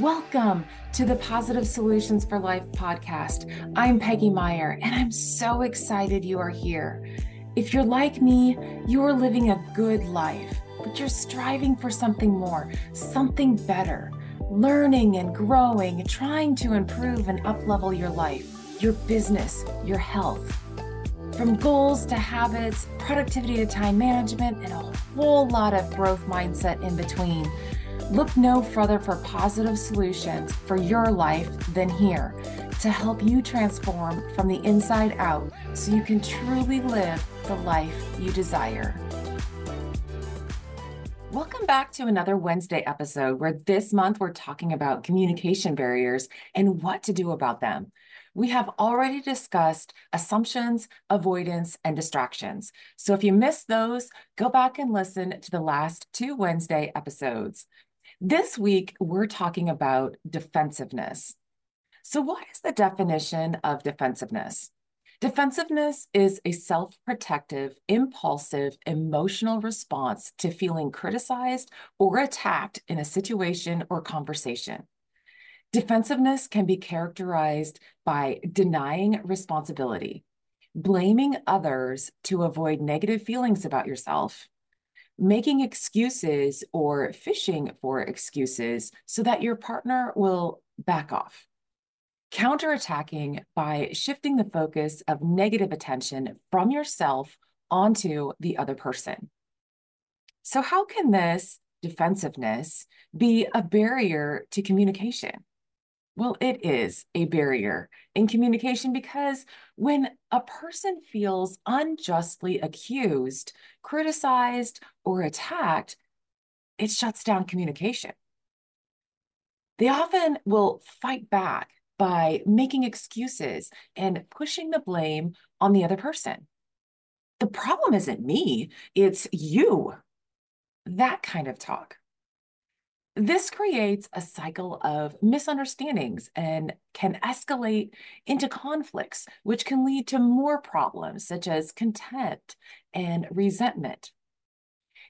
Welcome to the Positive Solutions for Life podcast. I'm Peggy Meyer, and I'm so excited you are here. If you're like me, you are living a good life, but you're striving for something more, something better, learning and growing, trying to improve and uplevel your life, your business, your health. From goals to habits, productivity to time management, and a whole lot of growth mindset in between. Look no further for positive solutions for your life than here to help you transform from the inside out so you can truly live the life you desire. Welcome back to another Wednesday episode where this month we're talking about communication barriers and what to do about them. We have already discussed assumptions, avoidance, and distractions. So if you missed those, go back and listen to the last two Wednesday episodes. This week, we're talking about defensiveness. So, what is the definition of defensiveness? Defensiveness is a self protective, impulsive, emotional response to feeling criticized or attacked in a situation or conversation. Defensiveness can be characterized by denying responsibility, blaming others to avoid negative feelings about yourself, making excuses or fishing for excuses so that your partner will back off. Counterattacking by shifting the focus of negative attention from yourself onto the other person. So, how can this defensiveness be a barrier to communication? Well, it is a barrier in communication because when a person feels unjustly accused, criticized, or attacked, it shuts down communication. They often will fight back by making excuses and pushing the blame on the other person. The problem isn't me, it's you. That kind of talk. This creates a cycle of misunderstandings and can escalate into conflicts, which can lead to more problems such as contempt and resentment.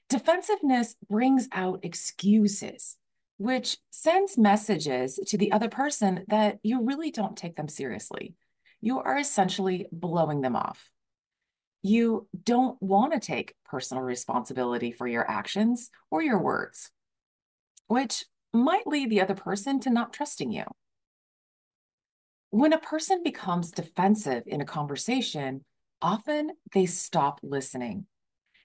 Defensiveness brings out excuses, which sends messages to the other person that you really don't take them seriously. You are essentially blowing them off. You don't want to take personal responsibility for your actions or your words which might lead the other person to not trusting you. When a person becomes defensive in a conversation, often they stop listening.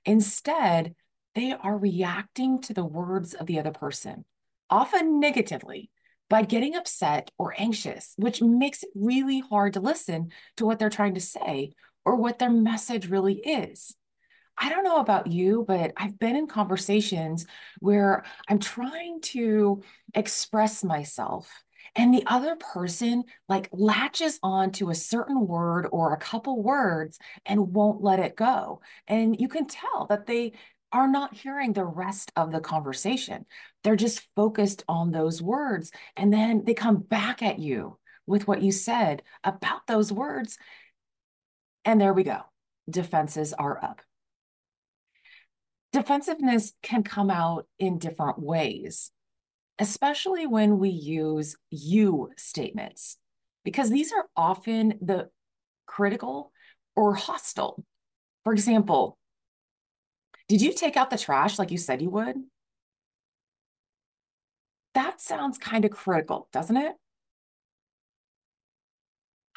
Instead, they are reacting to the words of the other person, often negatively, by getting upset or anxious, which makes it really hard to listen to what they're trying to say or what their message really is. I don't know about you, but I've been in conversations where I'm trying to express myself and the other person like latches on to a certain word or a couple words and won't let it go. And you can tell that they are not hearing the rest of the conversation. They're just focused on those words. And then they come back at you with what you said about those words. And there we go. Defenses are up. Defensiveness can come out in different ways, especially when we use you statements, because these are often the critical or hostile. For example, did you take out the trash like you said you would? That sounds kind of critical, doesn't it?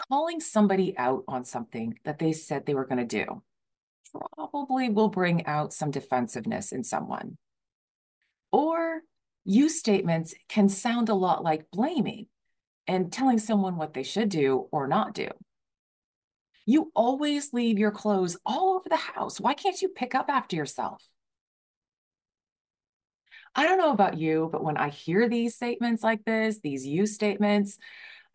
Calling somebody out on something that they said they were going to do probably will bring out some defensiveness in someone. Or you statements can sound a lot like blaming and telling someone what they should do or not do. You always leave your clothes all over the house. Why can't you pick up after yourself? I don't know about you, but when I hear these statements like this, these you statements,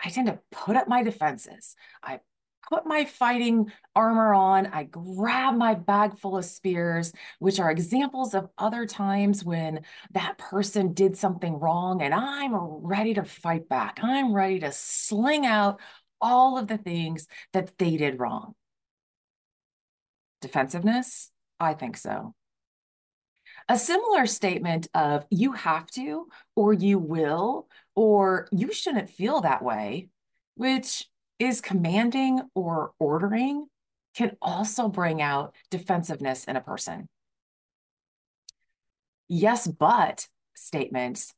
I tend to put up my defenses. I put my fighting armor on. I grab my bag full of spears, which are examples of other times when that person did something wrong and I'm ready to fight back. I'm ready to sling out all of the things that they did wrong. Defensiveness? I think so. A similar statement of you have to or you will or you shouldn't feel that way, which is commanding or ordering, can also bring out defensiveness in a person. Yes, but statements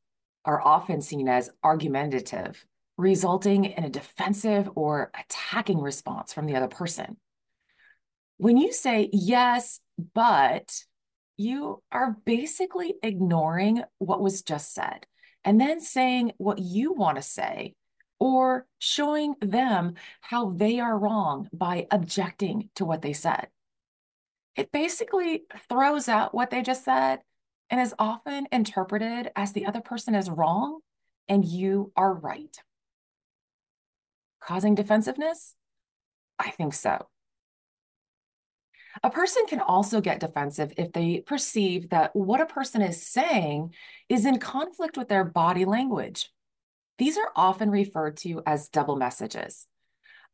are often seen as argumentative, resulting in a defensive or attacking response from the other person. When you say yes, but you are basically ignoring what was just said and then saying what you want to say or showing them how they are wrong by objecting to what they said. It basically throws out what they just said and is often interpreted as the other person is wrong and you are right. Causing defensiveness? I think so. A person can also get defensive if they perceive that what a person is saying is in conflict with their body language. These are often referred to as double messages.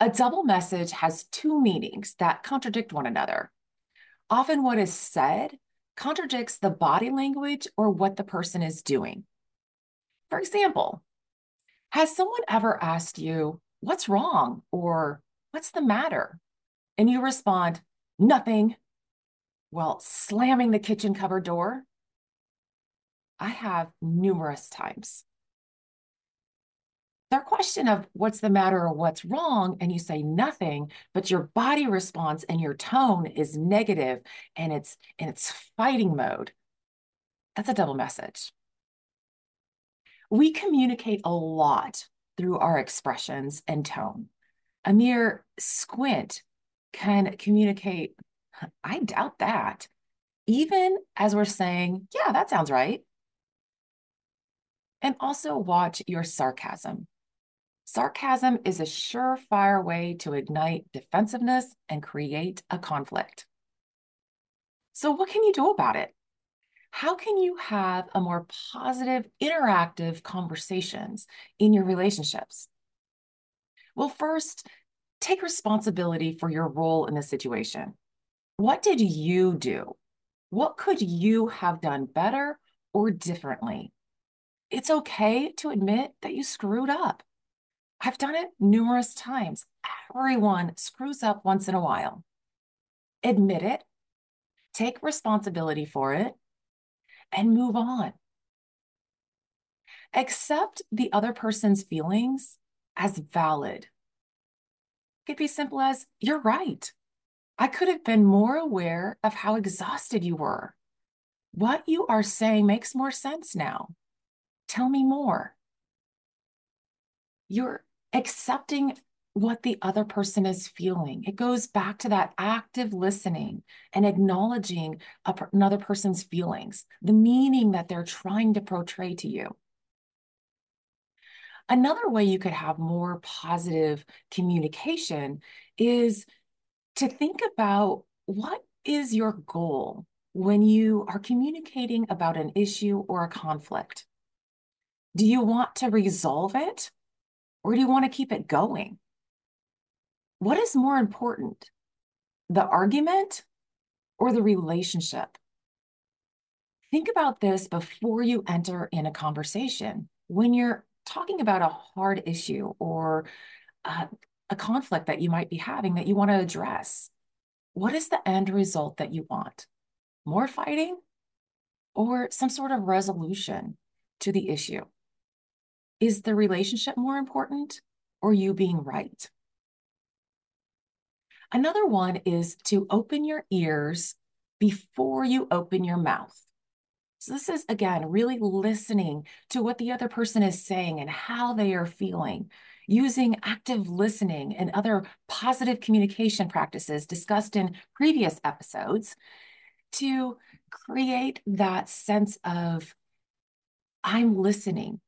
A double message has two meanings that contradict one another. Often, what is said contradicts the body language or what the person is doing. For example, has someone ever asked you, What's wrong? or What's the matter? And you respond, Nothing. Well, slamming the kitchen cupboard door. I have numerous times. Their question of what's the matter or what's wrong, and you say nothing, but your body response and your tone is negative and it's in its fighting mode. That's a double message. We communicate a lot through our expressions and tone. A mere squint can communicate, I doubt that, even as we're saying, yeah, that sounds right. And also watch your sarcasm. Sarcasm is a surefire way to ignite defensiveness and create a conflict. So, what can you do about it? How can you have a more positive, interactive conversations in your relationships? Well, first, take responsibility for your role in the situation. What did you do? What could you have done better or differently? It's okay to admit that you screwed up. I've done it numerous times. Everyone screws up once in a while. Admit it, take responsibility for it, and move on. Accept the other person's feelings as valid It could be simple as you're right. I could have been more aware of how exhausted you were. What you are saying makes more sense now. Tell me more. You're accepting what the other person is feeling. It goes back to that active listening and acknowledging another person's feelings, the meaning that they're trying to portray to you. Another way you could have more positive communication is to think about what is your goal when you are communicating about an issue or a conflict? Do you want to resolve it or do you want to keep it going? What is more important, the argument or the relationship? Think about this before you enter in a conversation. When you're talking about a hard issue or uh, a conflict that you might be having that you want to address, what is the end result that you want? More fighting or some sort of resolution to the issue? Is the relationship more important or you being right? Another one is to open your ears before you open your mouth. So, this is again really listening to what the other person is saying and how they are feeling, using active listening and other positive communication practices discussed in previous episodes to create that sense of I'm listening.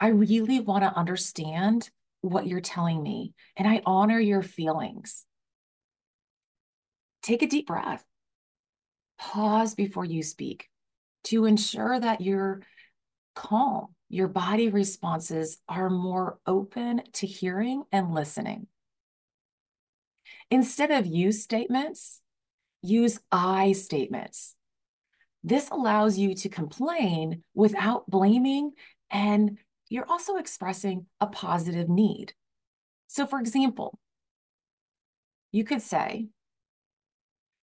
I really want to understand what you're telling me, and I honor your feelings. Take a deep breath. Pause before you speak to ensure that you're calm. Your body responses are more open to hearing and listening. Instead of you statements, use I statements. This allows you to complain without blaming and you're also expressing a positive need. So, for example, you could say,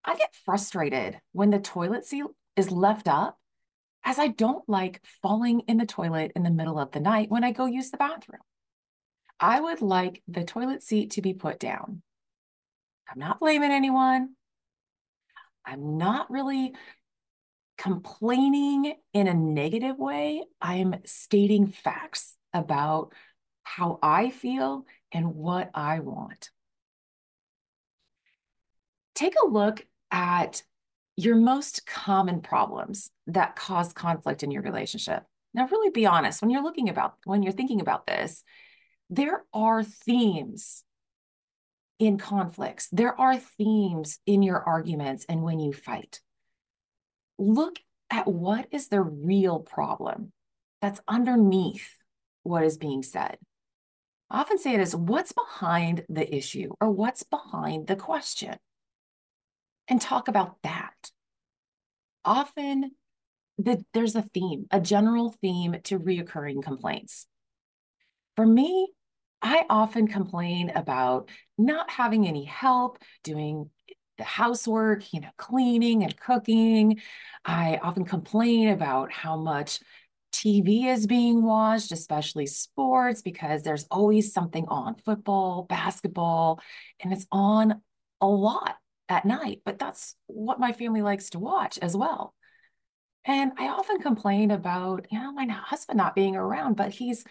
I get frustrated when the toilet seat is left up, as I don't like falling in the toilet in the middle of the night when I go use the bathroom. I would like the toilet seat to be put down. I'm not blaming anyone. I'm not really complaining in a negative way. I'm stating facts about how I feel and what I want. Take a look at your most common problems that cause conflict in your relationship. Now, really be honest when you're looking about, when you're thinking about this, there are themes in conflicts, there are themes in your arguments and when you fight. Look at what is the real problem that's underneath what is being said. I often say it is what's behind the issue or what's behind the question and talk about that. Often the, there's a theme, a general theme to reoccurring complaints. For me, I often complain about not having any help doing the housework, you know, cleaning and cooking. I often complain about how much TV is being watched, especially sports, because there's always something on football, basketball, and it's on a lot at night. But that's what my family likes to watch as well. And I often complain about, you know, my husband not being around, but he's,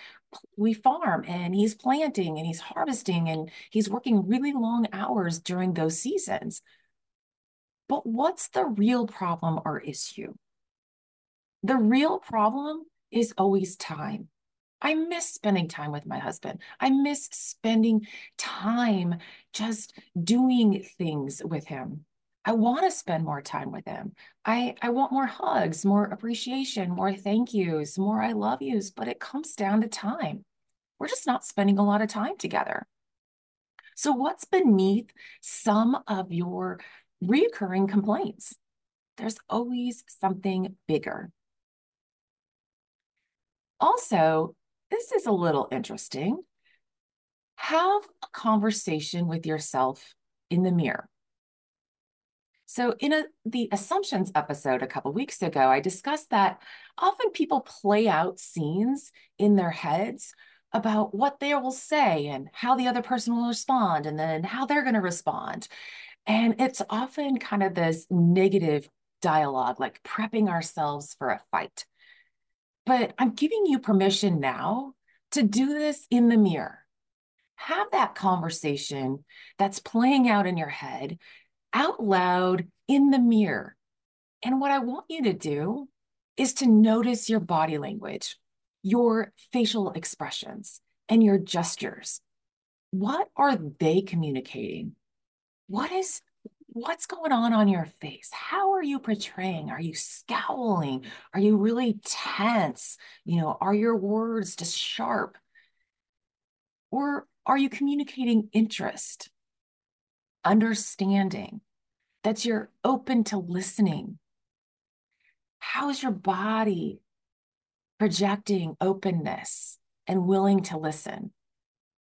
we farm and he's planting and he's harvesting and he's working really long hours during those seasons. But what's the real problem or issue? The real problem is always time. I miss spending time with my husband. I miss spending time just doing things with him. I want to spend more time with him. I, I want more hugs, more appreciation, more thank yous, more I love yous, but it comes down to time. We're just not spending a lot of time together. So, what's beneath some of your reoccurring complaints? There's always something bigger. Also, this is a little interesting. Have a conversation with yourself in the mirror. So, in a, the assumptions episode a couple weeks ago, I discussed that often people play out scenes in their heads about what they will say and how the other person will respond, and then how they're going to respond. And it's often kind of this negative dialogue, like prepping ourselves for a fight. But I'm giving you permission now to do this in the mirror. Have that conversation that's playing out in your head out loud in the mirror. And what I want you to do is to notice your body language, your facial expressions, and your gestures. What are they communicating? What is what's going on on your face? How are you portraying? Are you scowling? Are you really tense? You know, are your words just sharp? Or are you communicating interest, understanding, that you're open to listening. How's your body projecting openness and willing to listen?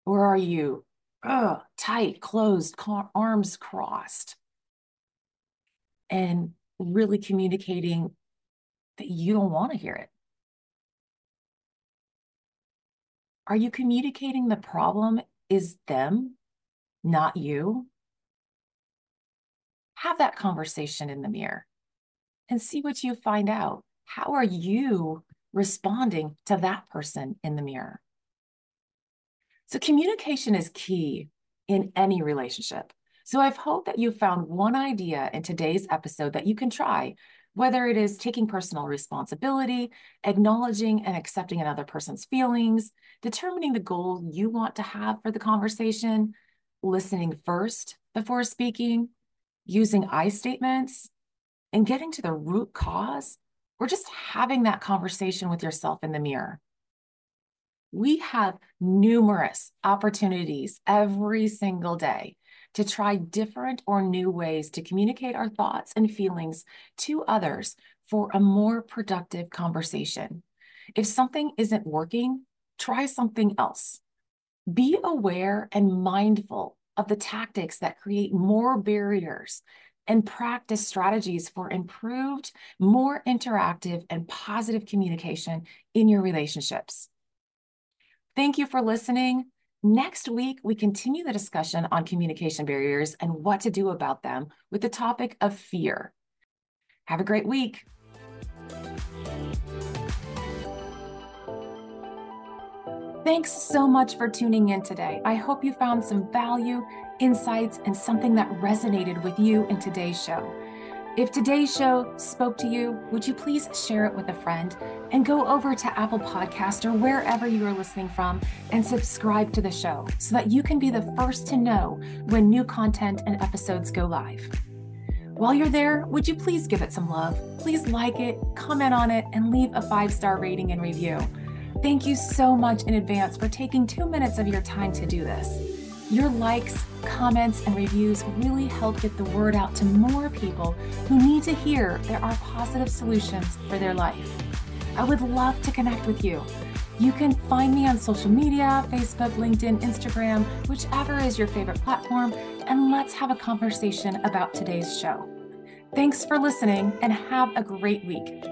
Or are you ugh, tight, closed, arms crossed, and really communicating that you don't want to hear it? Are you communicating the problem is them, not you? Have that conversation in the mirror and see what you find out. How are you responding to that person in the mirror? So, communication is key in any relationship. So, I've hoped that you found one idea in today's episode that you can try, whether it is taking personal responsibility, acknowledging and accepting another person's feelings, determining the goal you want to have for the conversation, listening first before speaking, using I statements and getting to the root cause, or just having that conversation with yourself in the mirror. We have numerous opportunities every single day to try different or new ways to communicate our thoughts and feelings to others for a more productive conversation. If something isn't working, try something else. Be aware and mindful of the tactics that create more barriers and practice strategies for improved, more interactive, and positive communication in your relationships. Thank you for listening. Next week, we continue the discussion on communication barriers and what to do about them with the topic of fear. Have a great week. Thanks so much for tuning in today. I hope you found some value, insights, and something that resonated with you in today's show. If today's show spoke to you, would you please share it with a friend and go over to Apple Podcast or wherever you are listening from and subscribe to the show so that you can be the first to know when new content and episodes go live. While you're there, would you please give it some love? Please like it, comment on it, and leave a five star rating and review. Thank you so much in advance for taking two minutes of your time to do this. Your likes, comments, and reviews really help get the word out to more people who need to hear there are positive solutions for their life. I would love to connect with you. You can find me on social media Facebook, LinkedIn, Instagram, whichever is your favorite platform, and let's have a conversation about today's show. Thanks for listening and have a great week.